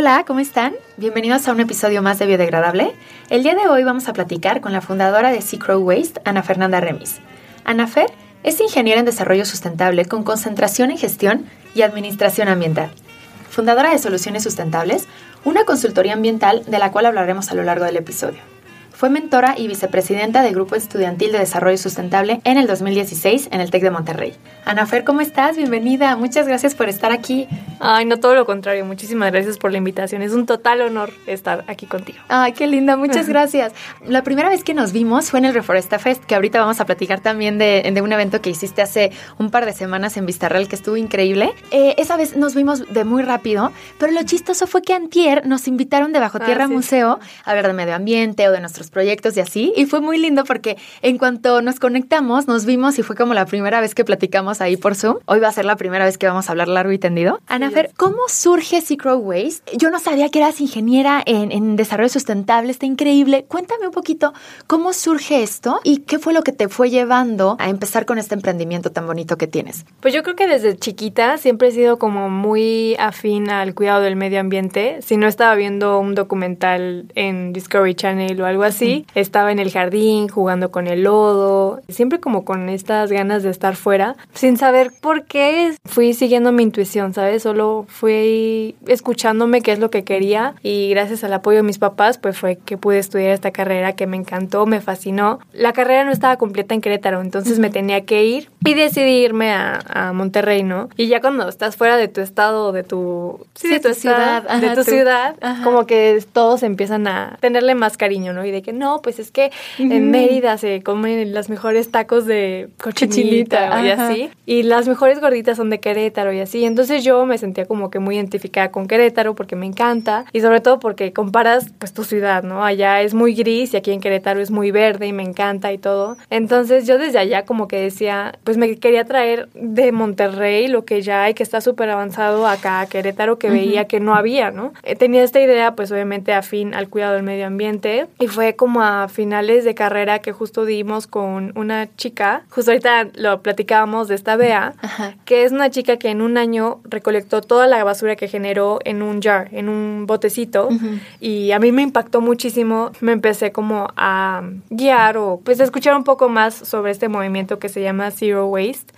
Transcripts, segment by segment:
Hola, ¿cómo están? Bienvenidos a un episodio más de Biodegradable. El día de hoy vamos a platicar con la fundadora de Sea Crow Waste, Ana Fernanda Remis. Ana Fer es ingeniera en desarrollo sustentable con concentración en gestión y administración ambiental. Fundadora de Soluciones Sustentables, una consultoría ambiental de la cual hablaremos a lo largo del episodio. Fue mentora y vicepresidenta del Grupo Estudiantil de Desarrollo Sustentable en el 2016 en el TEC de Monterrey. Ana Fer, ¿cómo estás? Bienvenida. Muchas gracias por estar aquí. Ay, no todo lo contrario. Muchísimas gracias por la invitación. Es un total honor estar aquí contigo. Ay, qué linda. Muchas gracias. La primera vez que nos vimos fue en el Reforesta Fest, que ahorita vamos a platicar también de, un evento que hiciste hace un par de semanas en Vistarreal que estuvo increíble. Eh, esa vez nos vimos de muy rápido, pero lo chistoso fue que antier nos invitaron de Bajo Tierra ah, Museo a hablar de medio ambiente o de nuestros proyectos y así. Y fue muy lindo porque en cuanto nos conectamos, nos vimos y fue como la primera vez que platicamos ahí por Zoom. Hoy va a ser la primera vez que vamos a hablar largo y tendido. Ana Fer, ¿cómo surge Secret Waste? Yo no sabía que eras ingeniera en, en desarrollo sustentable, está increíble. Cuéntame un poquito cómo surge esto y qué fue lo que te fue llevando a empezar con este emprendimiento tan bonito que tienes. Pues yo creo que desde chiquita siempre he sido como muy afín al cuidado del medio ambiente. Si no estaba viendo un documental en Discovery Channel o algo así, estaba en el jardín jugando con el lodo, siempre como con estas ganas de estar fuera, sin saber por qué fui siguiendo mi intuición, ¿sabes? Solo fui escuchándome qué es lo que quería y gracias al apoyo de mis papás, pues fue que pude estudiar esta carrera que me encantó, me fascinó. La carrera no estaba completa en Querétaro, entonces me tenía que ir y decidí irme a, Monterrey, ¿no? Y ya cuando estás fuera de tu estado, de tu, sí, de tu ciudad, de tu, ciudad, como que todos empiezan a tenerle más cariño, ¿no? Y de que no, pues es que en Mérida se comen los mejores tacos de cochinita y así. Y las mejores gorditas son de Querétaro y así. Entonces yo me sentía como que muy identificada con Querétaro porque me encanta y sobre todo porque comparas pues tu ciudad, ¿no? Allá es muy gris y aquí en Querétaro es muy verde y me encanta y todo. Entonces yo desde allá como que decía, pues me quería traer de Monterrey lo que ya hay, que está súper avanzado acá a Querétaro, que veía que no había, ¿no? Eh, tenía esta idea pues obviamente afín al cuidado del medio ambiente y fue como a finales de carrera que justo dimos con una chica, justo ahorita lo platicábamos de esta Bea, que es una chica que en un año recolectó toda la basura que generó en un jar, en un botecito, y a mí me impactó muchísimo, me empecé como a guiar o pues a escuchar un poco más sobre este movimiento que se llama Zero Waste,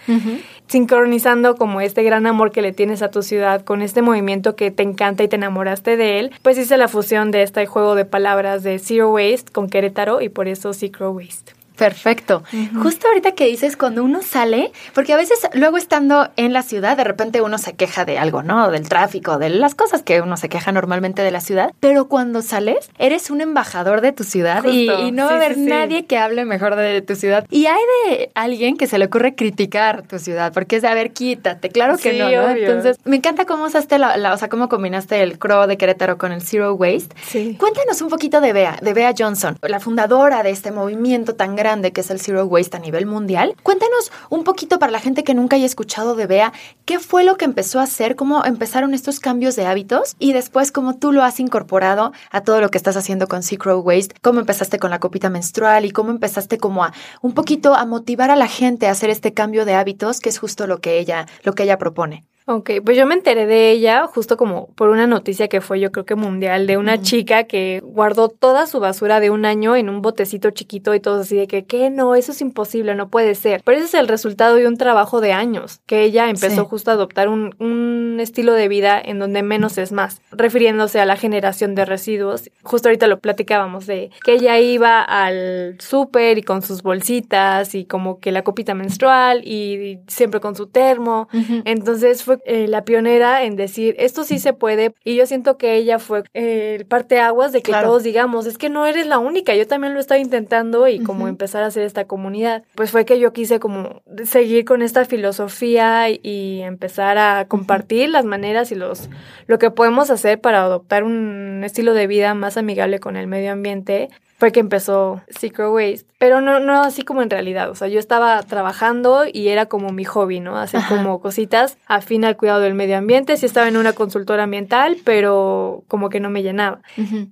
sincronizando como este gran amor que le tienes a tu ciudad con este movimiento que te encanta y te enamoraste de él, pues hice la fusión de este juego de palabras de Zero Waste con Querétaro y por eso Secret Waste. Perfecto. Justo ahorita que dices, cuando uno sale, porque a veces luego estando en la ciudad, de repente uno se queja de algo, ¿no? Del tráfico, de las cosas que uno se queja normalmente de la ciudad, pero cuando sales, eres un embajador de tu ciudad y, no va a haber nadie que hable mejor de tu ciudad. Y hay de alguien que se le ocurre criticar tu ciudad, porque es de, a ver, quítate, claro que no, ¿no? Entonces, me encanta cómo usaste la, o sea, cómo combinaste el Crow de Querétaro con el Zero Waste. Sí. Cuéntanos un poquito de Bea, de Bea Johnson, la fundadora de este movimiento tan grande de que es el Zero Waste a nivel mundial. Cuéntanos un poquito para la gente que nunca haya escuchado de Bea, ¿qué fue lo que empezó a hacer? ¿Cómo empezaron estos cambios de hábitos? Y después, ¿cómo tú lo has incorporado a todo lo que estás haciendo con Zero Waste? ¿Cómo empezaste con la copita menstrual y cómo empezaste como a un poquito a motivar a la gente a hacer este cambio de hábitos, que es justo lo que ella, lo que ella propone? Ok, pues yo me enteré de ella justo como por una noticia que fue yo creo que mundial de una chica que guardó toda su basura de un año en un botecito chiquito y todo así de que, ¿qué? No, eso es imposible, no puede ser. Pero ese es el resultado de un trabajo de años, que ella empezó justo a adoptar un, un estilo de vida en donde menos es más, refiriéndose a la generación de residuos. Justo ahorita lo platicábamos de que ella iba al súper y con sus bolsitas y como que la copita menstrual y, siempre con su termo. Entonces fue eh, la pionera en decir, esto sí se puede. Y yo siento que ella fue eh, el parteaguas de que todos digamos, es que no eres la única, yo también lo estaba intentando y como empezar a hacer esta comunidad. Pues fue que yo quise como seguir con esta filosofía y, empezar a compartir las maneras y los lo que podemos hacer para adoptar un estilo de vida más amigable con el medio ambiente fue que empezó Secret Waste. Pero no, no así como en realidad. O sea, yo estaba trabajando y era como mi hobby, ¿no? Hacer como cositas afín al cuidado del medio ambiente. Sí estaba en una consultora ambiental, pero como que no me llenaba.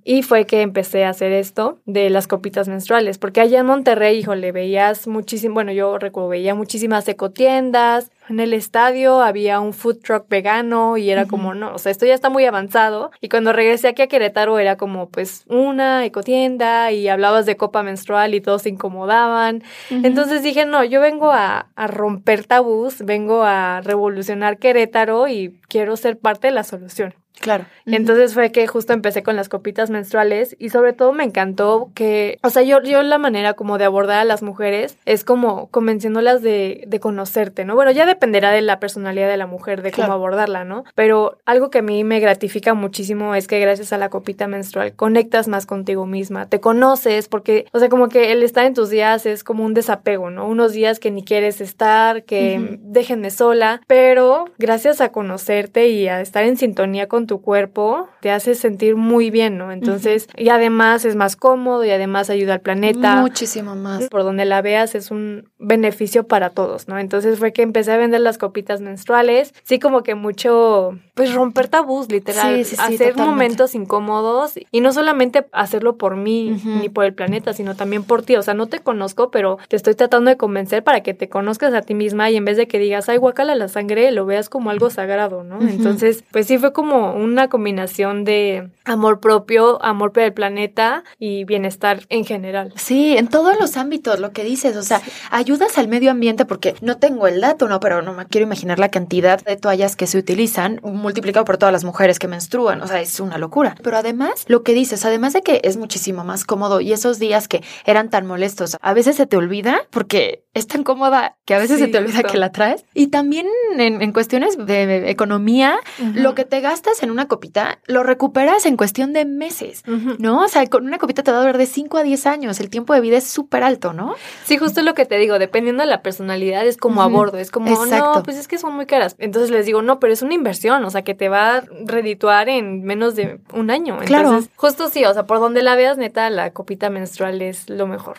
Y fue que empecé a hacer esto de las copitas menstruales. Porque allá en Monterrey, híjole, veías muchísimo, bueno, yo recuerdo, veía muchísimas ecotiendas, en el estadio había un food truck vegano y era como, no, o sea, esto ya está muy avanzado. Y cuando regresé aquí a Querétaro era como, pues, una ecotienda y hablabas de copa menstrual y todos se incomodaban. Entonces dije, no, yo vengo a, a romper tabús, vengo a revolucionar Querétaro y quiero ser parte de la solución. Claro. Entonces fue que justo empecé con las copitas menstruales y sobre todo me encantó que, o sea, yo, yo la manera como de abordar a las mujeres es como convenciéndolas de, de conocerte, ¿no? Bueno, ya dependerá de la personalidad de la mujer, de cómo abordarla, ¿no? Pero algo que a mí me gratifica muchísimo es que gracias a la copita menstrual conectas más contigo misma, te conoces, porque, o sea, como que el estar en tus días es como un desapego, ¿no? Unos días que ni quieres estar, que déjenme sola, pero gracias a conocerte y a estar en sintonía con tu cuerpo te hace sentir muy bien, ¿no? Entonces, y además es más cómodo y además ayuda al planeta. Muchísimo más. Por donde la veas es un beneficio para todos, ¿no? Entonces fue que empecé a vender las copitas menstruales, sí como que mucho, pues romper tabús, literal, hacer momentos incómodos y no solamente hacerlo por mí ni por el planeta, sino también por ti, o sea, no te conozco, pero te estoy tratando de convencer para que te conozcas a ti misma y en vez de que digas, ay, guacala la sangre, lo veas como algo sagrado, ¿no? Entonces, pues sí fue como una combinación de amor propio, amor por el planeta y bienestar en general. Sí, en todos los ámbitos, lo que dices, o sea, ayudas al medio ambiente porque no tengo el dato, no, pero no me quiero imaginar la cantidad de toallas que se utilizan multiplicado por todas las mujeres que menstruan, o sea, es una locura. Pero además, lo que dices, además de que es muchísimo más cómodo y esos días que eran tan molestos, a veces se te olvida porque es tan cómoda que a veces se te olvida que la traes. Y también en, cuestiones de economía, lo que te gastas en una copita lo recuperas en cuestión de meses, ¿no? O sea, con una copita te va a durar de 5 a 10 años. El tiempo de vida es súper alto, ¿no? Sí, justo lo que te digo, dependiendo de la personalidad, es como a bordo, es como, no, pues es que son muy caras. Entonces les digo, no, pero es una inversión, o sea, que te va a redituar en menos de un año. Entonces, justo sí, o sea, por donde la veas, neta, la copita menstrual es lo mejor.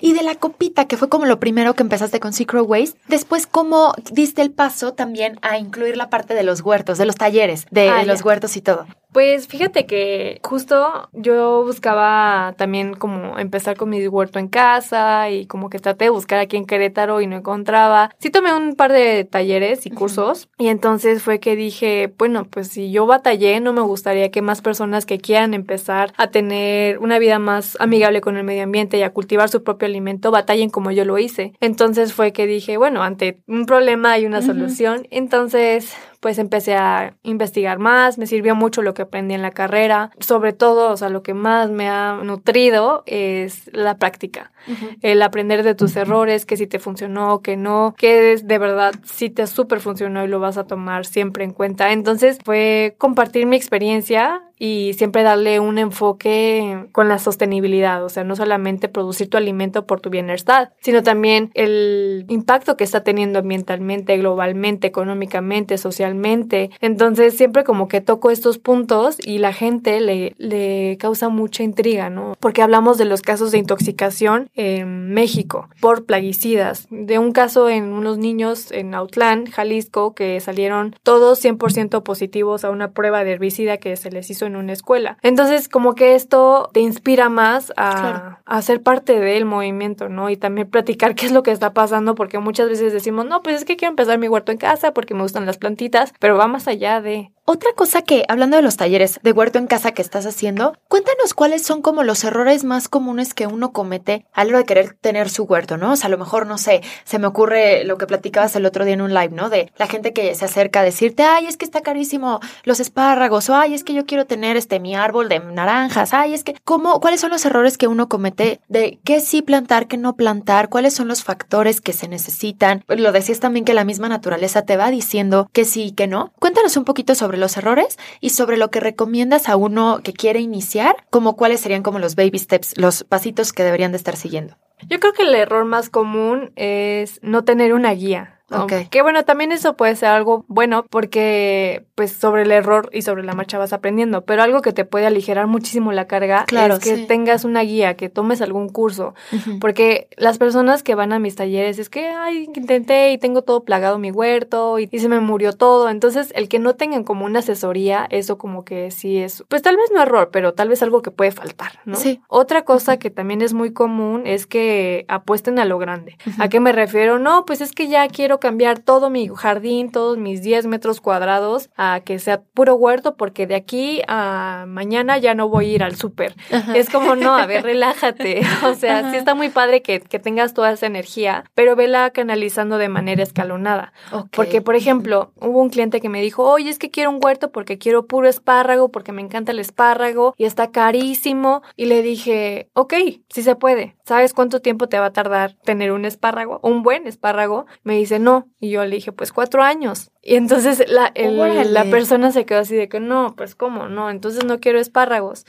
Y de la copita, que fue como lo primero que empezaste con Secret Waste, después, ¿cómo diste el paso también a incluir la parte de los huertos, de los talleres, de ah, los huertos y todo? Pues fíjate que justo yo buscaba también como empezar con mi huerto en casa y como que traté de buscar aquí en Querétaro y no encontraba. Sí tomé un par de talleres y cursos y entonces fue que dije, bueno, pues si yo batallé, no me gustaría que más personas que quieran empezar a tener una vida más amigable con el medio ambiente y a cultivar su propio alimento, batallen como yo lo hice. Entonces fue que dije, bueno, ante un problema hay una solución. Entonces pues empecé a investigar más, me sirvió mucho lo que aprendí en la carrera, sobre todo, o sea, lo que más me ha nutrido es la práctica, el aprender de tus errores, que si te funcionó, que no, que de verdad si te súper funcionó y lo vas a tomar siempre en cuenta. Entonces fue compartir mi experiencia y siempre darle un enfoque con la sostenibilidad, o sea, no solamente producir tu alimento por tu bienestar, sino también el impacto que está teniendo ambientalmente, globalmente, económicamente, socialmente. Entonces, siempre como que toco estos puntos y la gente le, le causa mucha intriga, ¿no? Porque hablamos de los casos de intoxicación en México por plaguicidas, de un caso en unos niños en Autlán, Jalisco, que salieron todos 100% positivos a una prueba de herbicida que se les hizo en una escuela. Entonces, como que esto te inspira más a, a, ser parte del movimiento, ¿no? Y también platicar qué es lo que está pasando, porque muchas veces decimos, no, pues es que quiero empezar mi huerto en casa porque me gustan las plantitas, pero va más allá de... Otra cosa que, hablando de los talleres de huerto en casa que estás haciendo, cuéntanos cuáles son como los errores más comunes que uno comete a la hora de querer tener su huerto, ¿no? O sea, a lo mejor, no sé, se me ocurre lo que platicabas el otro día en un live, ¿no? De la gente que se acerca a decirte, ay, es que está carísimo los espárragos, o ay, es que yo quiero tener este mi árbol de naranjas, ay, es que, ¿cómo, cuáles son los errores que uno comete de qué sí plantar, qué no plantar, cuáles son los factores que se necesitan? Lo decías también que la misma naturaleza te va diciendo que sí y que no. Cuéntanos un poquito sobre los errores y sobre lo que recomiendas a uno que quiere iniciar, como cuáles serían como los baby steps, los pasitos que deberían de estar siguiendo. Yo creo que el error más común es no tener una guía. Que bueno, también eso puede ser algo bueno porque pues sobre el error y sobre la marcha vas aprendiendo, pero algo que te puede aligerar muchísimo la carga es que tengas una guía, que tomes algún curso, porque las personas que van a mis talleres es que, ay, intenté y tengo todo plagado mi huerto y, se me murió todo, entonces el que no tengan como una asesoría, eso como que sí es, pues tal vez no error, pero tal vez algo que puede faltar, ¿no? Sí. Otra cosa que también es muy común es que apuesten a lo grande. ¿A qué me refiero? No, pues es que ya quiero cambiar todo mi jardín, todos mis 10 metros cuadrados a que sea puro huerto, porque de aquí a mañana ya no voy a ir al súper. Es como, no, a ver, relájate. O sea, sí está muy padre que, que, tengas toda esa energía, pero vela canalizando de manera escalonada. Porque, por ejemplo, hubo un cliente que me dijo, oye, es que quiero un huerto porque quiero puro espárrago, porque me encanta el espárrago y está carísimo. Y le dije, ok, sí se puede. ¿Sabes cuánto tiempo te va a tardar tener un espárrago? Un buen espárrago. Me dice, no. Y yo le dije, pues cuatro años. Y entonces la, la persona se quedó así de que no, pues cómo, no, entonces no quiero espárragos.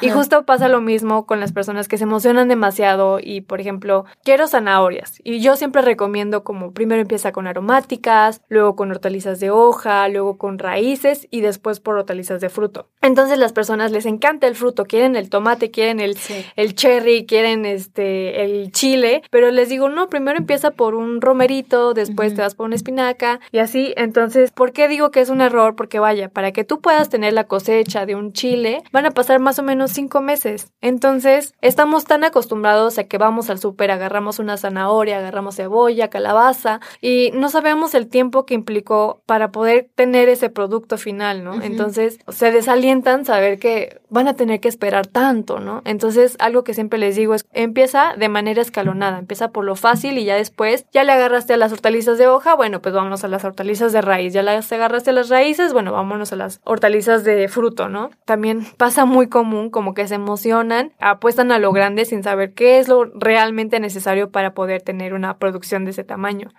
Y justo pasa lo mismo con las personas que se emocionan demasiado y, por ejemplo, quiero zanahorias. Y yo siempre recomiendo como primero empieza con aromáticas, luego con hortalizas de hoja, luego con raíces y después por hortalizas de fruto. Entonces las personas les encanta el fruto, quieren el tomate, quieren el, el cherry, quieren este, el chile, pero les digo, no, primero empieza por un romerito, después te vas por una espinaca y así. Entonces, ¿por qué digo que es un error? Porque vaya, para que tú puedas tener la cosecha de un chile, van a pasar más o menos cinco meses. Entonces, estamos tan acostumbrados a que vamos al súper, agarramos una zanahoria, agarramos cebolla, calabaza, y no sabemos el tiempo que implicó para poder tener ese producto final, ¿no? Entonces, se desalientan saber que van a tener que esperar tanto, ¿no? Entonces, algo que siempre les digo es, empieza de manera escalonada, empieza por lo fácil y ya después, ya le agarraste a las hortalizas de hoja, bueno, pues vámonos a las hortalizas de raíz. Ya las agarraste a las raíces, bueno, vámonos a las hortalizas de fruto, ¿no? También pasa muy común como que se emocionan, apuestan a lo grande sin saber qué es lo realmente necesario para poder tener una producción de ese tamaño.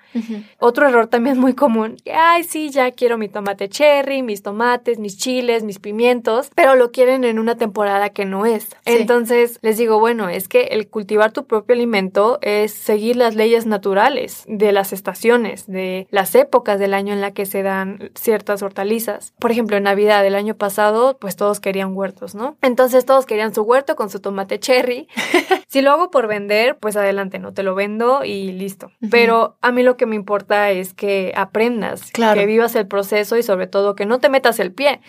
Otro error también muy común, ay, sí, ya quiero mi tomate cherry, mis tomates, mis chiles, mis pimientos, pero lo quieren en una temporada que no es. Entonces, les digo, bueno, es que el cultivar tu propio alimento es seguir las leyes naturales de las estaciones, de las épocas del año en la que se dan ciertas hortalizas. Por ejemplo, en Navidad del año pasado, pues todos querían huertos, ¿no? Entonces todos querían su huerto con su tomate cherry. si lo hago por vender, pues adelante, no te lo vendo y listo. Pero a mí lo que me importa es que aprendas, que vivas el proceso y sobre todo que no te metas el pie.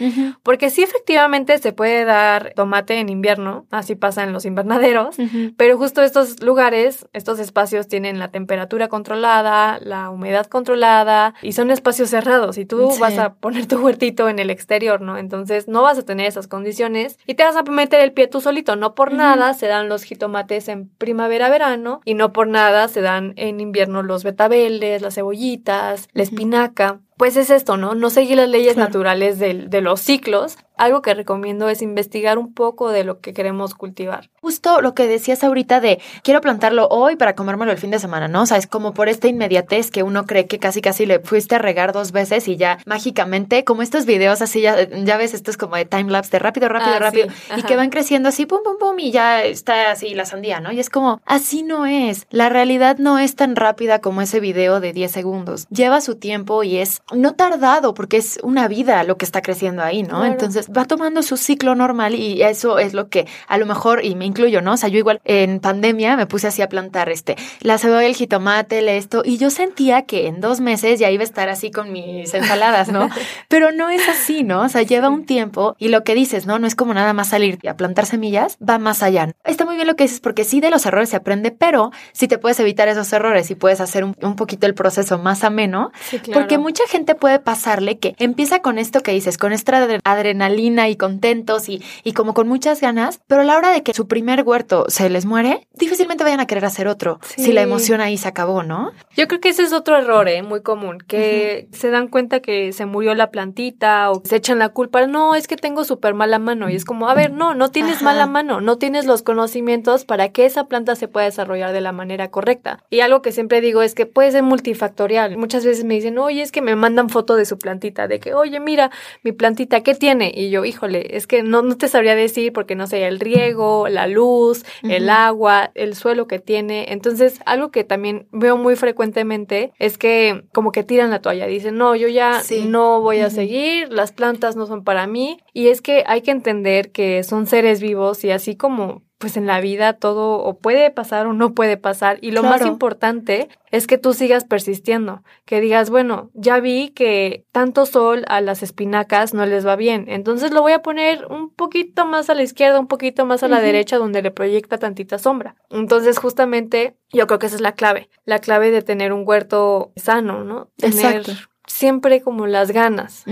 Porque sí, efectivamente se puede dar tomate en invierno, así pasa en los invernaderos, pero justo estos lugares, estos espacios tienen la temperatura controlada, la humedad controlada y son espacios cerrados y tú vas a poner tu huertito en el exterior, ¿no? Entonces no vas a tener esas condiciones y te vas a meter el pie tú solito. No por nada se dan los jitomates en primavera-verano y no por nada se dan en invierno los betabeles, las cebollitas, la espinaca pues es esto, ¿no? No seguir las leyes naturales de, de, los ciclos. Algo que recomiendo es investigar un poco de lo que queremos cultivar. Justo lo que decías ahorita de quiero plantarlo hoy para comérmelo el fin de semana, ¿no? O sea, es como por esta inmediatez que uno cree que casi casi le fuiste a regar dos veces y ya mágicamente, como estos videos así, ya, ya ves, esto es como de time lapse de rápido, rápido, ah, rápido, y que van creciendo así, pum, pum, pum, y ya está así la sandía, ¿no? Y es como, así no es. La realidad no es tan rápida como ese video de 10 segundos. Lleva su tiempo y es no tardado, porque es una vida lo que está creciendo ahí, ¿no? Entonces va tomando su ciclo normal y eso es lo que a lo mejor, y me incluyo, ¿no? O sea, yo igual en pandemia me puse así a plantar este, la cebolla, el jitomate, el esto, y yo sentía que en dos meses ya iba a estar así con mis ensaladas, ¿no? Pero no es así, ¿no? O sea, lleva un tiempo y lo que dices, ¿no? No es como nada más salir a plantar semillas, va más allá. Está muy bien lo que dices, porque sí de los errores se aprende, pero si te puedes evitar esos errores y puedes hacer un, poquito el proceso más ameno, porque mucha gente puede pasarle que empieza con esto que dices, con esta adrenalina y contentos y, y como con muchas ganas, pero a la hora de que su primer huerto se les muere, difícilmente vayan a querer hacer otro si la emoción ahí se acabó, ¿no? Yo creo que ese es otro error, ¿eh? Muy común, que se dan cuenta que se murió la plantita o se echan la culpa, no, es que tengo súper mala mano y es como, a ver, no, no tienes mala mano, no tienes los conocimientos para que esa planta se pueda desarrollar de la manera correcta. Y algo que siempre digo es que puede ser multifactorial. Muchas veces me dicen, oye, es que me mandan foto de su plantita, de que, oye, mira, mi plantita, ¿qué tiene? Y yo, híjole, es que no, no te sabría decir porque no sé, el riego, la luz, el agua, el suelo que tiene. Entonces, algo que también veo muy frecuentemente es que como que tiran la toalla, dicen, no, yo ya no voy a seguir, las plantas no son para mí. Y es que hay que entender que son seres vivos y así como pues en la vida todo o puede pasar o no puede pasar. Y lo más importante es que tú sigas persistiendo, que digas, bueno, ya vi que tanto sol a las espinacas no les va bien, entonces lo voy a poner un poquito más a la izquierda, un poquito más a la derecha, donde le proyecta tantita sombra. Entonces, justamente, yo creo que esa es la clave, la clave de tener un huerto sano, ¿no? Tener siempre como las ganas,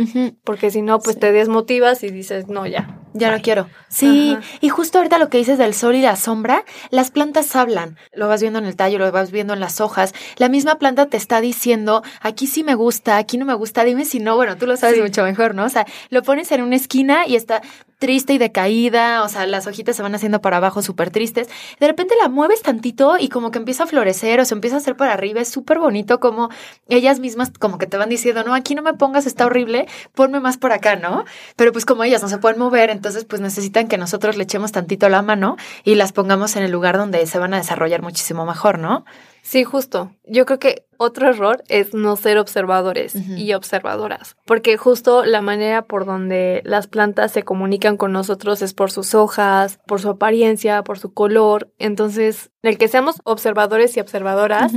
porque si no, pues te desmotivas y dices, no, ya. Ya no quiero. Sí, y justo ahorita lo que dices del sol y la sombra, las plantas hablan. Lo vas viendo en el tallo, lo vas viendo en las hojas. La misma planta te está diciendo, aquí sí me gusta, aquí no me gusta, dime si no, bueno, tú lo sabes mucho mejor, ¿no? O sea, lo pones en una esquina y está triste y decaída, o sea, las hojitas se van haciendo para abajo súper tristes. De repente la mueves tantito y como que empieza a florecer o se empieza a hacer para arriba. Es súper bonito como ellas mismas como que te van diciendo, no, aquí no me pongas, está horrible, ponme más por acá, ¿no? Pero pues como ellas no se pueden mover, entonces pues necesitan que nosotros le echemos tantito la mano y las pongamos en el lugar donde se van a desarrollar muchísimo mejor, ¿no? Sí, justo. Yo creo que otro error es no ser observadores y observadoras, porque justo la manera por donde las plantas se comunican con nosotros es por sus hojas, por su apariencia, por su color. Entonces, el que seamos observadores y observadoras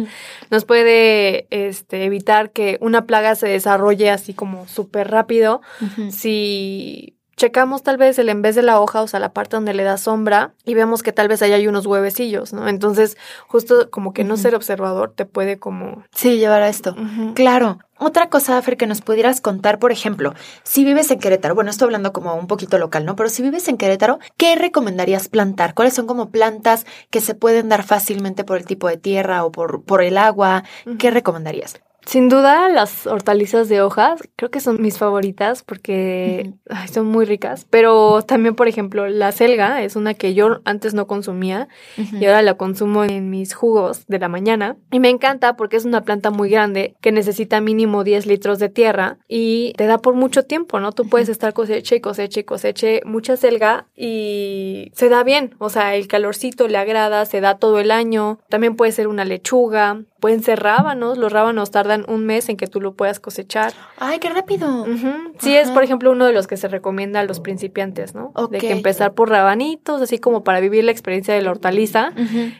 nos puede este, evitar que una plaga se desarrolle así como súper rápido si checamos tal vez el en vez de la hoja, o sea, la parte donde le da sombra y vemos que tal vez ahí hay unos huevecillos, ¿no? Entonces, justo como que no ser observador te puede como... Sí, llevar a esto. Claro. Otra cosa, Fer, que nos pudieras contar, por ejemplo, si vives en Querétaro, bueno, estoy hablando como un poquito local, ¿no? Pero si vives en Querétaro, ¿qué recomendarías plantar? ¿Cuáles son como plantas que se pueden dar fácilmente por el tipo de tierra o por, por el agua? ¿Qué recomendarías? Sin duda, las hortalizas de hojas creo que son mis favoritas porque son muy ricas. Pero también, por ejemplo, la selga es una que yo antes no consumía y ahora la consumo en mis jugos de la mañana. Y me encanta porque es una planta muy grande que necesita mínimo 10 litros de tierra y te da por mucho tiempo, ¿no? Tú puedes estar coseche y coseche y coseche mucha selga y se da bien. O sea, el calorcito le agrada, se da todo el año. También puede ser una lechuga pueden ser rábanos. Los rábanos tardan un mes en que tú lo puedas cosechar. ¡Ay, qué rápido! Sí, es por ejemplo uno de los que se recomienda a los principiantes, ¿no? De que empezar por rabanitos, así como para vivir la experiencia de la hortaliza,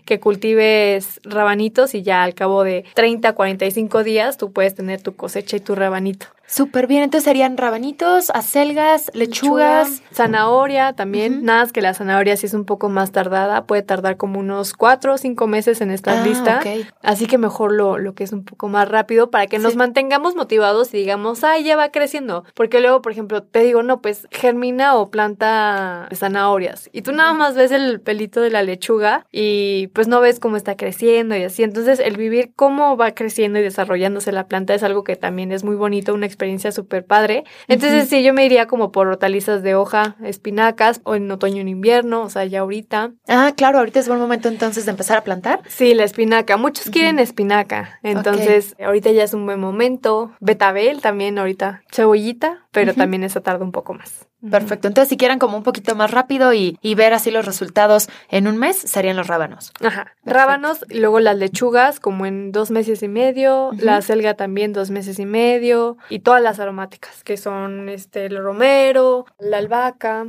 que cultives rabanitos y ya al cabo de 30, 45 días tú puedes tener tu cosecha y tu rabanito. Súper bien, entonces serían rabanitos, acelgas, lechugas. zanahoria también. Nada más que la zanahoria sí es un poco más tardada, puede tardar como unos cuatro o cinco meses en estar ah, lista. Así que mejor lo, lo que es un poco más rápido para que nos mantengamos motivados y digamos, ay, ya va creciendo. Porque luego, por ejemplo, te digo, no, pues germina o planta zanahorias. Y tú nada más ves el pelito de la lechuga y pues no ves cómo está creciendo y así. Entonces, el vivir cómo va creciendo y desarrollándose la planta es algo que también es muy bonito, una experiencia súper padre. Entonces, sí, yo me iría como por hortalizas de hoja, espinacas, o en otoño en invierno, o sea, ya ahorita. Ah, claro, ahorita es buen momento entonces de empezar a plantar. Sí, la espinaca. Muchos quieren espinaca. Entonces, ahorita ya es un buen momento. Betabel también ahorita. Cebollita, pero también esa tarda un poco más. Perfecto. Entonces, si quieren como un poquito más rápido y, ver así los resultados en un mes, serían los rábanos. Ajá. Rábanos, y luego las lechugas como en dos meses y medio, la selga también dos meses y medio, y todas las aromáticas, que son este el romero, la albahaca,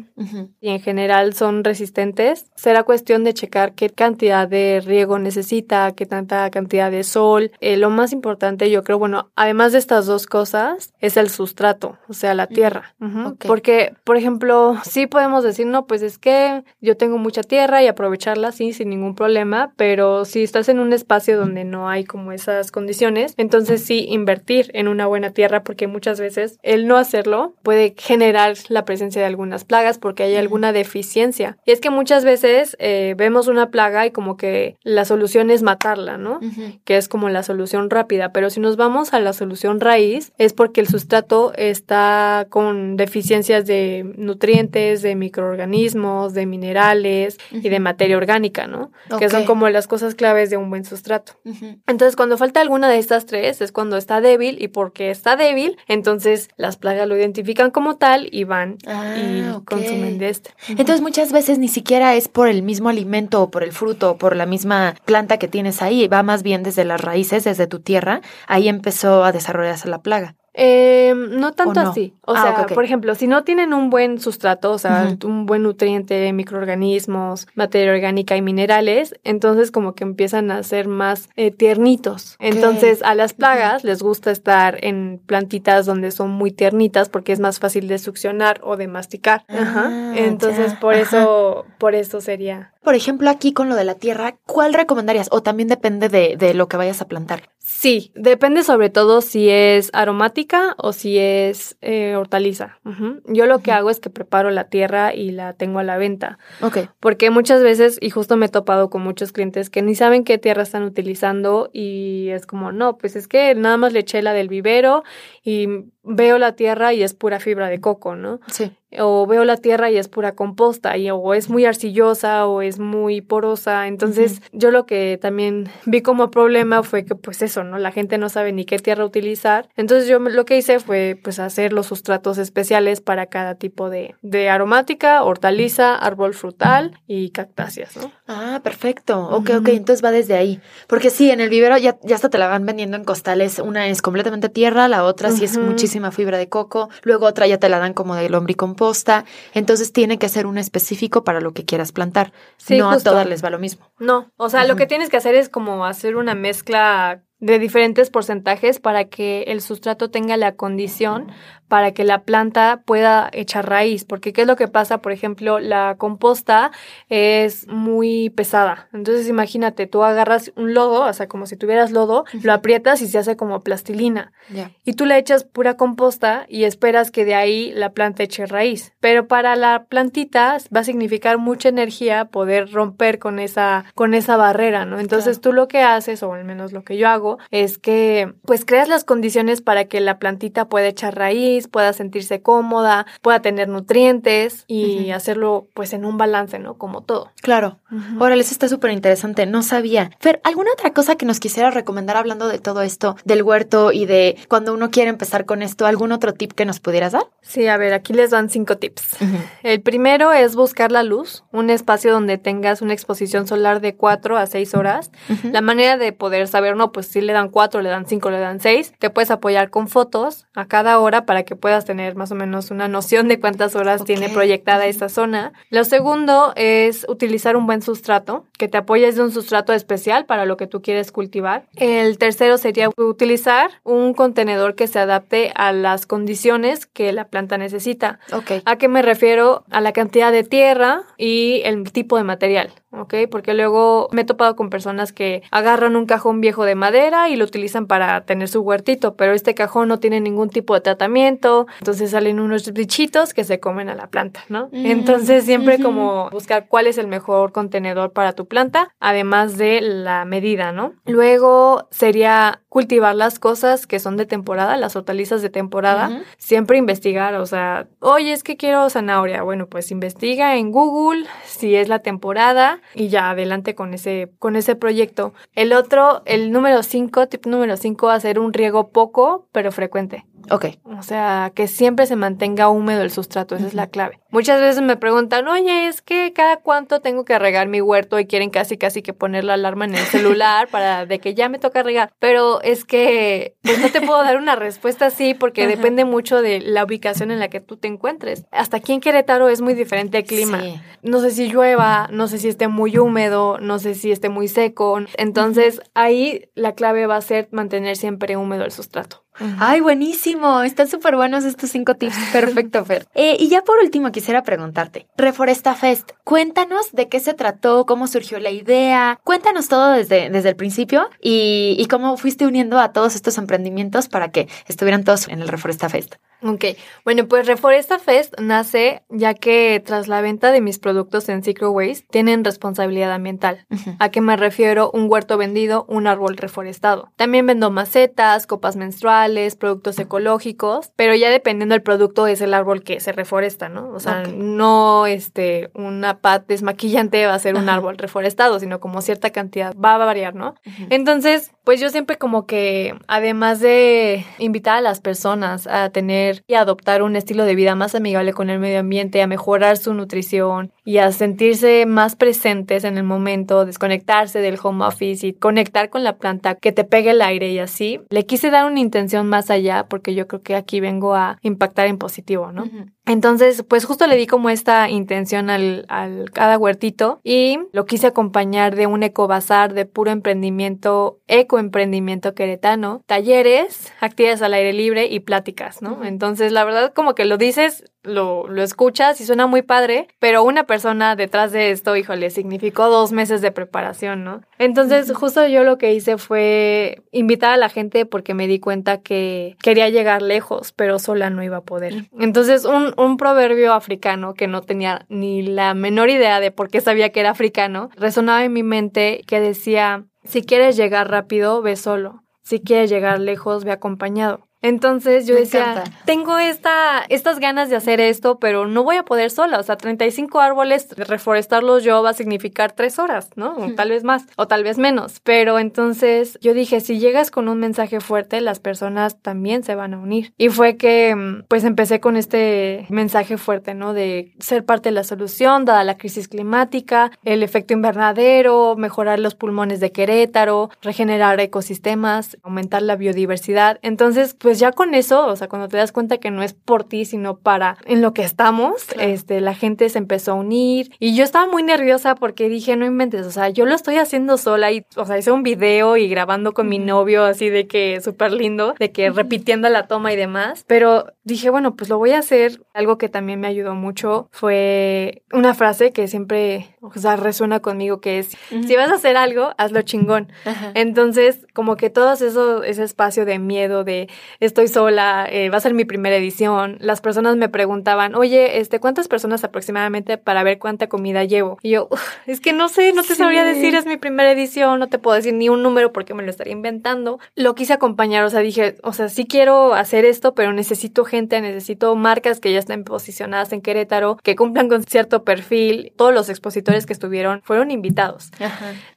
y en general son resistentes. Será cuestión de checar qué cantidad de riego necesita, qué tanta cantidad de sol. Eh, lo más importante, yo creo, bueno, además de estas dos cosas, es el sustrato, o sea, la tierra. Porque por ejemplo, sí podemos decir, no, pues es que yo tengo mucha tierra y aprovecharla así sin ningún problema, pero si estás en un espacio donde no hay como esas condiciones, entonces sí invertir en una buena tierra porque muchas veces el no hacerlo puede generar la presencia de algunas plagas porque hay alguna deficiencia. Y es que muchas veces eh, vemos una plaga y como que la solución es matarla, ¿no? Que es como la solución rápida, pero si nos vamos a la solución raíz es porque el sustrato está con deficiencias de de nutrientes, de microorganismos, de minerales y de materia orgánica, ¿no? Que son como las cosas claves de un buen sustrato. Entonces, cuando falta alguna de estas tres, es cuando está débil y porque está débil, entonces las plagas lo identifican como tal y van y ah, consumen de este. Entonces, muchas veces ni siquiera es por el mismo alimento o por el fruto o por la misma planta que tienes ahí, va más bien desde las raíces, desde tu tierra, ahí empezó a desarrollarse la plaga. Eh, no tanto así. O ah, sea, por ejemplo, si no tienen un buen sustrato, o sea, un buen nutriente, microorganismos, materia orgánica y minerales, entonces como que empiezan a ser más eh, tiernitos. Entonces a las plagas les gusta estar en plantitas donde son muy tiernitas porque es más fácil de succionar o de masticar. Ajá. Ah, entonces por eso, por eso sería por ejemplo, aquí con lo de la tierra, ¿cuál recomendarías? O también depende de, lo que vayas a plantar. Sí, depende sobre todo si es aromática o si es eh, hortaliza. Yo lo que hago es que preparo la tierra y la tengo a la venta. Ok. Porque muchas veces, y justo me he topado con muchos clientes que ni saben qué tierra están utilizando y es como, no, pues es que nada más le eché la del vivero y veo la tierra y es pura fibra de coco, ¿no? Sí o veo la tierra y es pura composta y o es muy arcillosa o es muy porosa. Entonces, yo lo que también vi como problema fue que pues eso, ¿no? La gente no sabe ni qué tierra utilizar. Entonces, yo lo que hice fue pues hacer los sustratos especiales para cada tipo de, de aromática, hortaliza, árbol frutal y cactáceas, ¿no? Ah, perfecto. Ok, ok, entonces va desde ahí. Porque sí, en el vivero ya, ya hasta te la van vendiendo en costales. Una es completamente tierra, la otra sí es muchísima fibra de coco, luego otra ya te la dan como de lombricomposta posta, entonces tiene que ser un específico para lo que quieras plantar. no a todas les va lo mismo. No, o sea, lo que tienes que hacer es como hacer una mezcla de diferentes porcentajes para que el sustrato tenga la condición para que la planta pueda echar raíz, porque qué es lo que pasa, por ejemplo, la composta es muy pesada. Entonces, imagínate, tú agarras un lodo, o sea, como si tuvieras lodo, lo aprietas y se hace como plastilina. Y tú le echas pura composta y esperas que de ahí la planta eche raíz. Pero para la plantita va a significar mucha energía poder romper con esa con esa barrera, ¿no? Entonces, tú lo que haces o al menos lo que yo hago es que pues creas las condiciones para que la plantita pueda echar raíz, pueda sentirse cómoda, pueda tener nutrientes y hacerlo pues en un balance, ¿no? Como todo. Claro. Ahora les está súper interesante, no sabía. Fer, ¿alguna otra cosa que nos quisiera recomendar hablando de todo esto, del huerto y de cuando uno quiere empezar con esto? ¿Algún otro tip que nos pudieras dar? Sí, a ver, aquí les dan cinco tips. El primero es buscar la luz, un espacio donde tengas una exposición solar de 4 a 6 horas. La manera de poder saber, no, pues si le dan cuatro, le dan cinco, le dan seis. Te puedes apoyar con fotos a cada hora para que puedas tener más o menos una noción de cuántas horas tiene proyectada esta zona. Lo segundo es utilizar un buen sustrato, que te apoyes de un sustrato especial para lo que tú quieres cultivar. El tercero sería utilizar un contenedor que se adapte a las condiciones que la planta necesita. Okay. ¿A qué me refiero? A la cantidad de tierra y el tipo de material. ¿Ok? Porque luego me he topado con personas que agarran un cajón viejo de madera y lo utilizan para tener su huertito, pero este cajón no tiene ningún tipo de tratamiento, entonces salen unos bichitos que se comen a la planta, ¿no? Mm, entonces siempre como buscar cuál es el mejor contenedor para tu planta, además de la medida, ¿no? Luego sería cultivar las cosas que son de temporada, las hortalizas de temporada, siempre investigar, o sea, oye, es que quiero zanahoria, bueno, pues investiga en Google si es la temporada y ya adelante con ese, con ese proyecto. El otro, el número 5, tip número 5, hacer un riego poco pero frecuente. Ok. O sea, que siempre se mantenga húmedo el sustrato, esa es la clave. Muchas veces me preguntan, oye, es que cada cuánto tengo que regar mi huerto y quieren casi casi que poner la alarma en el celular para de que ya me toca regar. Pero es que pues no te puedo dar una respuesta así porque depende mucho de la ubicación en la que tú te encuentres. Hasta aquí en Querétaro es muy diferente el clima. No sé si llueva, no sé si esté muy húmedo, no sé si esté muy seco. Entonces ahí la clave va a ser mantener siempre húmedo el sustrato. Ay, buenísimo. Están súper buenos estos cinco tips. Perfecto, Fer. Eh, y ya por último quisiera preguntarte, Reforesta Fest, cuéntanos de qué se trató, cómo surgió la idea, cuéntanos todo desde, desde el principio y, y cómo fuiste uniendo a todos estos emprendimientos para que estuvieran todos en el Reforesta Fest. Ok, bueno, pues Reforesta Fest nace ya que tras la venta de mis productos en Secret Waste tienen responsabilidad ambiental. ¿A qué me refiero? Un huerto vendido, un árbol reforestado. También vendo macetas, copas menstruales, productos ecológicos, pero ya dependiendo del producto es el árbol que se reforesta, ¿no? O sea, no este, una pat desmaquillante va a ser un árbol reforestado, sino como cierta cantidad va a variar, ¿no? Entonces, pues yo siempre como que, además de invitar a las personas a tener y adoptar un estilo de vida más amigable con el medio ambiente, a mejorar su nutrición y a sentirse más presentes en el momento, desconectarse del home office y conectar con la planta, que te pegue el aire y así, le quise dar una intención más allá porque yo creo que aquí vengo a impactar en positivo, ¿no? Entonces, pues justo le di como esta intención al, al cada huertito y lo quise acompañar de un ecobazar de puro emprendimiento, ecoemprendimiento queretano, talleres, actividades al aire libre y pláticas, ¿no? Entonces, la verdad, como que lo dices, lo, lo escuchas y suena muy padre, pero una persona detrás de esto, híjole, significó dos meses de preparación, ¿no? Entonces, justo yo lo que hice fue invitar a la gente porque me di cuenta que quería llegar lejos, pero sola no iba a poder. Entonces, un, un proverbio africano que no tenía ni la menor idea de por qué sabía que era africano, resonaba en mi mente que decía, si quieres llegar rápido, ve solo. Si quieres llegar lejos, ve acompañado. Entonces yo decía, tengo esta, estas ganas de hacer esto, pero no voy a poder sola. O sea, 35 árboles, reforestarlos yo va a significar tres horas, ¿no? O tal vez más, o tal vez menos. Pero entonces yo dije, si llegas con un mensaje fuerte, las personas también se van a unir. Y fue que, mm, pues empecé con este mensaje fuerte, ¿no? De ser parte de la solución, dada la crisis climática, el efecto invernadero, mejorar los pulmones de Querétaro, regenerar ecosistemas, aumentar la biodiversidad. Entonces, pues, pues ya con eso, o sea, cuando te das cuenta que no es por ti, sino para en lo que estamos, este, la gente se empezó a unir. Y yo estaba muy nerviosa porque dije, no inventes, o sea, yo lo estoy haciendo sola y, o sea, hice un video y grabando con mi novio así de que súper lindo, de que repitiendo la toma y demás, pero dije, bueno, pues lo voy a hacer. Algo que también me ayudó mucho fue una frase que siempre, o sea, resuena conmigo, que es, si vas a hacer algo, hazlo chingón. Entonces, como que todo eso, ese espacio de miedo, de estoy sola, eh, va a ser mi primera edición. Las personas me preguntaban, oye, este, ¿cuántas personas aproximadamente para ver cuánta comida llevo? Y yo, es que no sé, no te sabría decir, es mi primera edición, no te puedo decir ni un número porque me lo estaría inventando. Lo quise acompañar, o sea, dije, o sea, sí quiero hacer esto, pero necesito gente, necesito marcas que ya estén posicionadas en Querétaro, que cumplan con cierto perfil. Todos los expositores que estuvieron fueron invitados.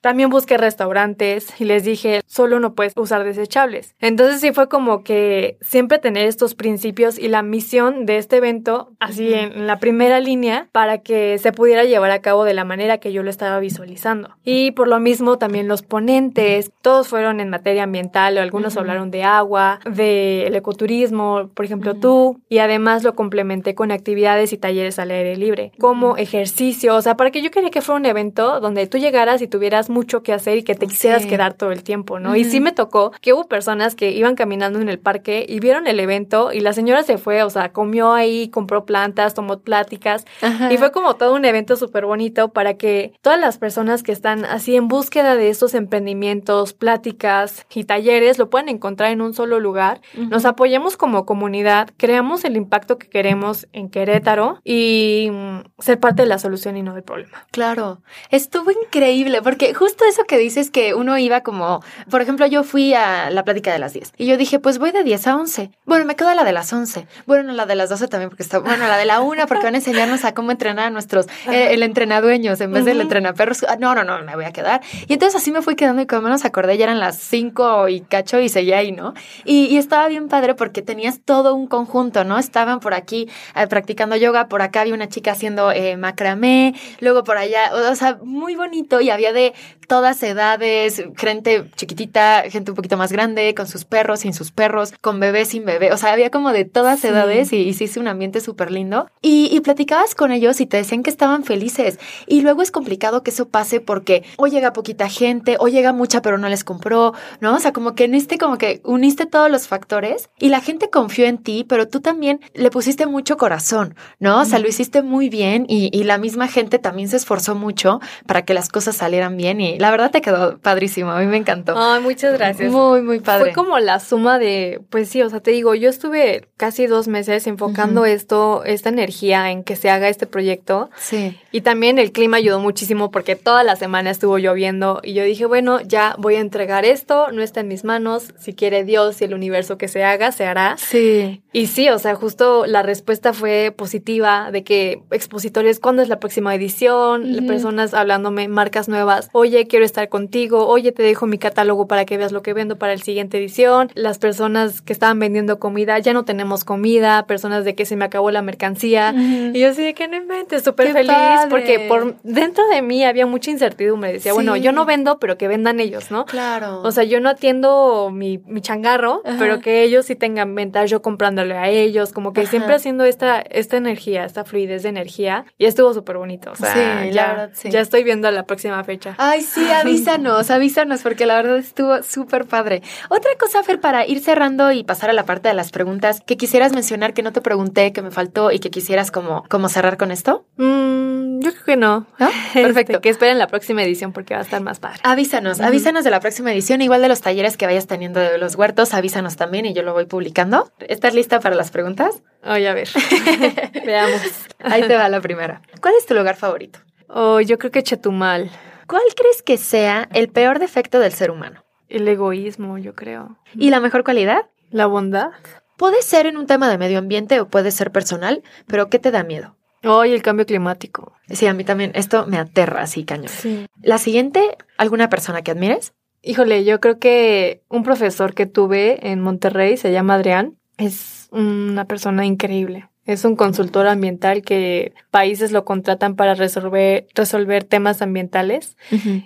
También busqué restaurantes y les dije, solo no puedes usar desechables. Entonces sí fue como que siempre tener estos principios y la misión de este evento así en la primera línea para que se pudiera llevar a cabo de la manera que yo lo estaba visualizando. Y por lo mismo también los ponentes, todos fueron en materia ambiental, o algunos hablaron de agua, del ecoturismo, por ejemplo tú, y además lo complementé con actividades y talleres al aire libre, como ejercicio, o sea, para que yo quería que fuera un evento donde tú llegaras y tuvieras mucho que hacer y que te quisieras quedar todo el tiempo, ¿no? Y sí me tocó que hubo personas que iban caminando en el parque y vieron el evento y la señora se fue, o sea, comió ahí, compró plantas, tomó pláticas y fue como todo un evento súper bonito para que todas las personas que están así en búsqueda de estos emprendimientos, pláticas y talleres lo puedan encontrar en un solo lugar, nos apoyemos como comunidad, creamos el impacto que queremos en Querétaro y mm, ser parte de la solución y no del problema. Claro, estuvo increíble porque justo eso que dices que uno iba como, por ejemplo, yo fui a la plática de las 10 y yo dije, pues voy de 10 a 11. Bueno, me quedo la de las 11. Bueno, la de las 12 también porque está, bueno, la de la 1 porque van a enseñarnos a cómo entrenar a nuestros, eh, el entrenadueños en vez del entrenaperros. Ah, no, no, no, me voy a quedar. Y entonces así me fui quedando y como menos acordé, ya eran las 5 y cacho y seguía ahí, ¿no? Y, estaba bien padre porque tenías todo un conjunto, ¿no? Estaban por aquí eh, practicando yoga, por acá había una chica haciendo eh, macramé, luego por allá, o sea, muy bonito y había de todas edades, gente chiquitita, gente un poquito más grande, con sus perros, sin sus perros, con bebés, sin bebé. O sea, había como de todas edades y, y se hizo un ambiente súper lindo. Y, y, platicabas con ellos y te decían que estaban felices. Y luego es complicado que eso pase porque o llega poquita gente, o llega mucha pero no les compró, ¿no? O sea, como que en este, como que uniste todos los factores y la gente confió en ti, pero tú también le pusiste mucho corazón, ¿no? O sea, lo hiciste muy bien y, y la misma gente también se esforzó mucho para que las cosas salieran bien y la verdad te quedó padrísimo, a mí me encantó. Ay, muchas gracias. Muy, muy padre. Fue como la suma de pues sí, o sea, te digo, yo estuve casi dos meses enfocando esto, esta energía en que se haga este proyecto. Sí. Y también el clima ayudó muchísimo porque toda la semana estuvo lloviendo y yo dije, bueno, ya voy a entregar esto, no está en mis manos, si quiere Dios y el universo que se haga, se hará. Sí. Y sí, o sea, justo la respuesta fue positiva de que expositores, ¿cuándo es la próxima edición? Personas hablándome, marcas nuevas, oye, quiero estar contigo, oye, te dejo mi catálogo para que veas lo que vendo para la siguiente edición. Las personas que estaban vendiendo comida, ya no tenemos comida, personas de que se me acabó la mercancía. Y yo así de que no inventes, súper feliz, porque por dentro de mí había mucha incertidumbre. Decía, bueno, yo no vendo, pero que vendan ellos, ¿no? Claro. O sea, yo no atiendo mi, mi changarro, pero que ellos sí tengan ventas, yo comprándole a ellos, como que siempre haciendo esta, esta energía, esta fluidez de energía. Y estuvo súper bonito. O sea, ya, ya estoy viendo la próxima fecha. Ay, sí, avísanos, avísanos, porque la verdad estuvo súper padre. Otra cosa, Fer, para ir cerrando y pasar a la parte de las preguntas, que quisieras mencionar, que no te pregunté, que me faltó y que quisieras como, como cerrar con esto. Mm, yo creo que no. Este, Perfecto. que esperen la próxima edición porque va a estar más padre. Avísanos, avísanos de la próxima edición, igual de los talleres que vayas teniendo de los huertos, avísanos también y yo lo voy publicando. ¿Estás lista para las preguntas? Oye, a ver. Veamos. Ahí te va la primera. ¿Cuál es tu lugar favorito? Oh, yo creo que Chetumal. ¿Cuál crees que sea el peor defecto del ser humano? El egoísmo, yo creo. ¿Y la mejor cualidad? La bondad. Puede ser en un tema de medio ambiente o puede ser personal, pero ¿qué te da miedo? Oh, el cambio climático. Sí, a mí también. Esto me aterra así, cañón. Sí. La siguiente, ¿alguna persona que admires? Híjole, yo creo que un profesor que tuve en Monterrey, se llama Adrián, es una persona increíble. Es un consultor ambiental que países lo contratan para resolver, resolver temas ambientales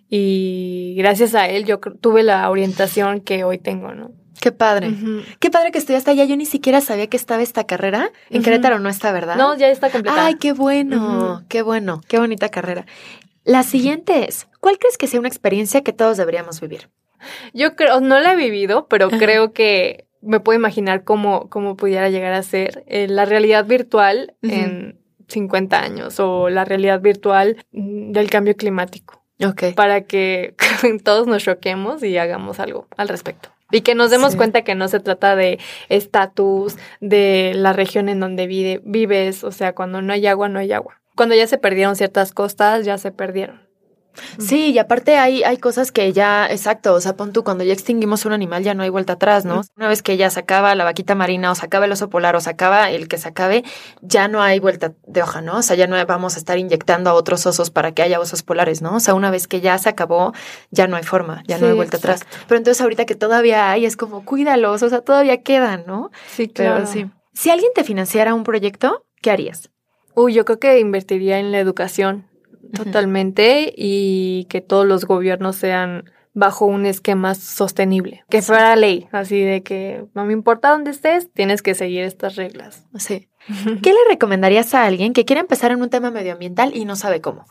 y gracias a él yo tuve la orientación que hoy tengo, ¿no? Qué padre. Qué padre que estudiaste allá. Yo ni siquiera sabía que estaba esta carrera. En Querétaro no está, ¿verdad? No, ya está completada. Ay, qué bueno, qué bueno, qué bonita carrera. La siguiente es, ¿cuál crees que sea una experiencia que todos deberíamos vivir? Yo creo, no la he vivido, pero creo que me puedo imaginar cómo, cómo pudiera llegar a ser eh, la realidad virtual en 50 años o la realidad virtual mm, del cambio climático. Ok. Para que todos nos choquemos y hagamos algo al respecto. Y que nos demos cuenta que no se trata de estatus, de la región en donde vive, vives, o sea, cuando no hay agua, no hay agua. Cuando ya se perdieron ciertas costas, ya se perdieron. Sí, y aparte hay, hay cosas que ya, exacto, o sea, pon tú, cuando ya extinguimos un animal ya no hay vuelta atrás, ¿no? Una vez que ya se acaba la vaquita marina o se acaba el oso polar o se acaba el que se acabe, ya no hay vuelta de hoja, ¿no? O sea, ya no vamos a estar inyectando a otros osos para que haya osos polares, ¿no? O sea, una vez que ya se acabó, ya no hay forma, ya no hay vuelta atrás. Pero entonces ahorita que todavía hay, es como, cuídalos, o sea, todavía quedan, ¿no? Sí, claro. Pero sí. Si alguien te financiara un proyecto, ¿qué harías? Uy, yo creo que invertiría en la educación totalmente y que todos los gobiernos sean bajo un esquema sostenible, que fuera ley, así de que no me importa dónde estés, tienes que seguir estas reglas. Sí. ¿Qué le recomendarías a alguien que quiere empezar en un tema medioambiental y no sabe cómo?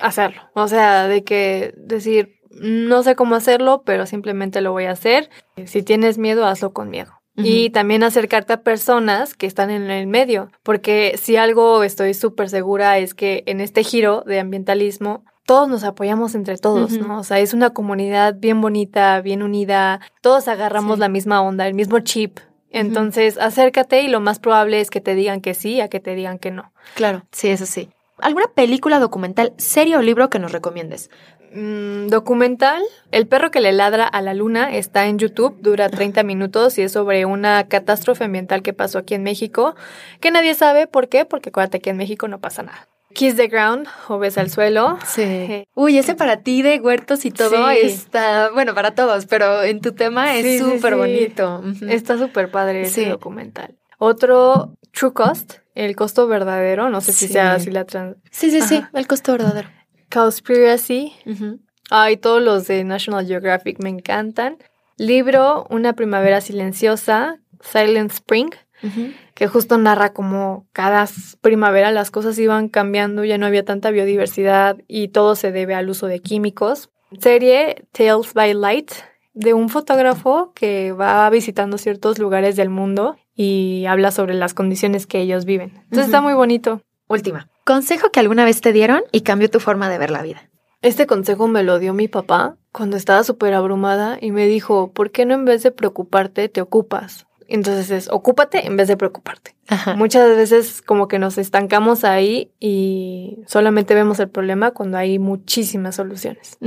Hacerlo, o sea, de que decir, no sé cómo hacerlo, pero simplemente lo voy a hacer. Si tienes miedo, hazlo con miedo. Y también acercarte a personas que están en el medio, porque si algo estoy súper segura es que en este giro de ambientalismo todos nos apoyamos entre todos, ¿no? O sea, es una comunidad bien bonita, bien unida, todos agarramos la misma onda, el mismo chip. Entonces, acércate y lo más probable es que te digan que sí a que te digan que no. Claro, sí, eso sí. ¿Alguna película, documental, serie o libro que nos recomiendes? Mm, documental. El perro que le ladra a la luna está en YouTube, dura 30 minutos y es sobre una catástrofe ambiental que pasó aquí en México, que nadie sabe por qué, porque acuérdate que en México no pasa nada. Kiss the Ground o Besa al Suelo. Sí. Eh, Uy, ese para ti de huertos y todo está, bueno, para todos, pero en tu tema es súper bonito. Está súper padre ese documental. Otro, True Cost, el costo verdadero, no sé si sea así la trans... Sí, sí, sí, el costo verdadero. Conspiracy. Ay, todos los de National Geographic me encantan. Libro Una primavera silenciosa, Silent Spring, que justo narra como cada primavera las cosas iban cambiando, ya no había tanta biodiversidad y todo se debe al uso de químicos. Serie Tales by Light, de un fotógrafo que va visitando ciertos lugares del mundo y habla sobre las condiciones que ellos viven. Entonces está muy bonito. Última. Consejo que alguna vez te dieron y cambió tu forma de ver la vida. Este consejo me lo dio mi papá cuando estaba súper abrumada y me dijo, ¿por qué no en vez de preocuparte te ocupas? Entonces es ocúpate en vez de preocuparte. Muchas veces como que nos estancamos ahí y solamente vemos el problema cuando hay muchísimas soluciones.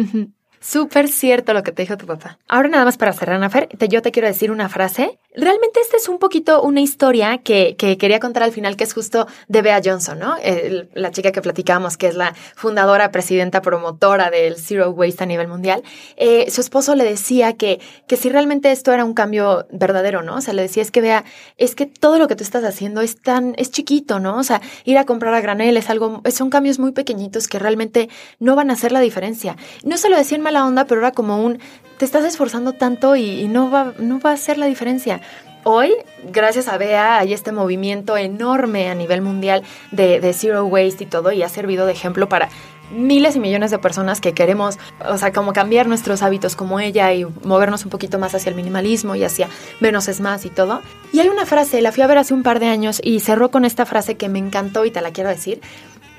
Súper cierto lo que te dijo tu papá. Ahora nada más para cerrar, Nafer, yo te quiero decir una frase. Realmente esta es un poquito una historia que, que quería contar al final, que es justo de Bea Johnson, ¿no? la chica que platicamos, que es la fundadora, presidenta, promotora del Zero Waste a nivel mundial. Eh, su esposo le decía que, que si realmente esto era un cambio verdadero, ¿no? O sea, le decía, es que Bea, es que todo lo que tú estás haciendo es tan, es chiquito, ¿no? O sea, ir a comprar a granel es algo, son cambios muy pequeñitos que realmente no van a hacer la diferencia. No se lo decía en mala onda, pero era como un, te estás esforzando tanto y, no, va, no va a hacer la diferencia. Hoy, gracias a Bea, hay este movimiento enorme a nivel mundial de, de, zero waste y todo, y ha servido de ejemplo para miles y millones de personas que queremos, o sea, como cambiar nuestros hábitos como ella y movernos un poquito más hacia el minimalismo y hacia menos es más y todo. Y hay una frase, la fui a ver hace un par de años y cerró con esta frase que me encantó y te la quiero decir,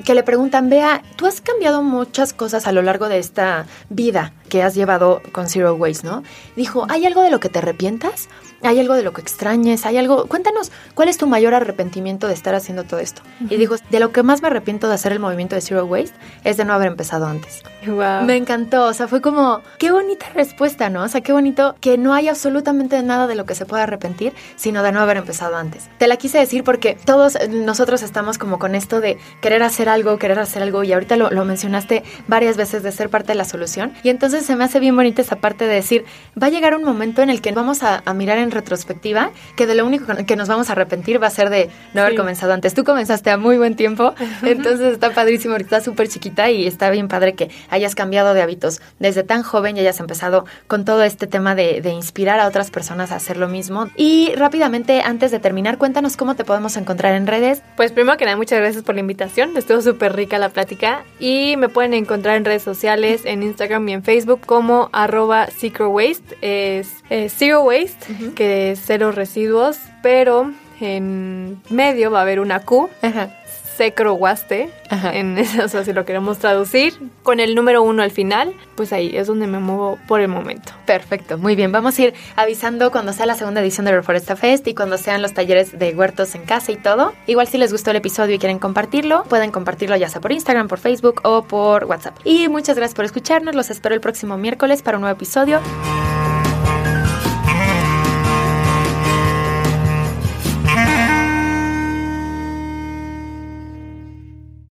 que le preguntan, Vea, tú has cambiado muchas cosas a lo largo de esta vida que has llevado con Zero Waste, ¿no? Dijo, ¿hay algo de lo que te arrepientas? ¿Hay algo de lo que extrañes? ¿Hay algo? Cuéntanos, ¿cuál es tu mayor arrepentimiento de estar haciendo todo esto? Y dijo, de lo que más me arrepiento de hacer el movimiento de Zero Waste es de no haber empezado antes. Wow. Me encantó, o sea, fue como, qué bonita respuesta, ¿no? O sea, qué bonito que no hay absolutamente nada de lo que se pueda arrepentir, sino de no haber empezado antes. Te la quise decir porque todos nosotros estamos como con esto de querer hacer algo, querer hacer algo, y ahorita lo, lo mencionaste varias veces de ser parte de la solución. Y entonces se me hace bien bonita esa parte de decir, va a llegar un momento en el que vamos a, a mirar en retrospectiva que de lo único que nos vamos a arrepentir va a ser de no haber comenzado antes. Tú comenzaste a muy buen tiempo, entonces está padrísimo, ahorita súper chiquita y está bien padre que hayas cambiado de hábitos. Desde tan joven y hayas empezado con todo este tema de, de inspirar a otras personas a hacer lo mismo. Y rápidamente, antes de terminar, cuéntanos cómo te podemos encontrar en redes. Pues primero que nada, muchas gracias por la invitación, estuvo súper rica la plática. Y me pueden encontrar en redes sociales, en Instagram y en Facebook como arroba Waste, es, Zero Waste, que cero residuos, pero en medio va a haber una Q. Secrowaste, en eso, si lo queremos traducir, con el número uno al final, pues ahí es donde me muevo por el momento. Perfecto, muy bien. Vamos a ir avisando cuando sea la segunda edición de Reforesta Fest y cuando sean los talleres de huertos en casa y todo. Igual si les gustó el episodio y quieren compartirlo, pueden compartirlo ya sea por Instagram, por Facebook o por WhatsApp. Y muchas gracias por escucharnos. Los espero el próximo miércoles para un nuevo episodio.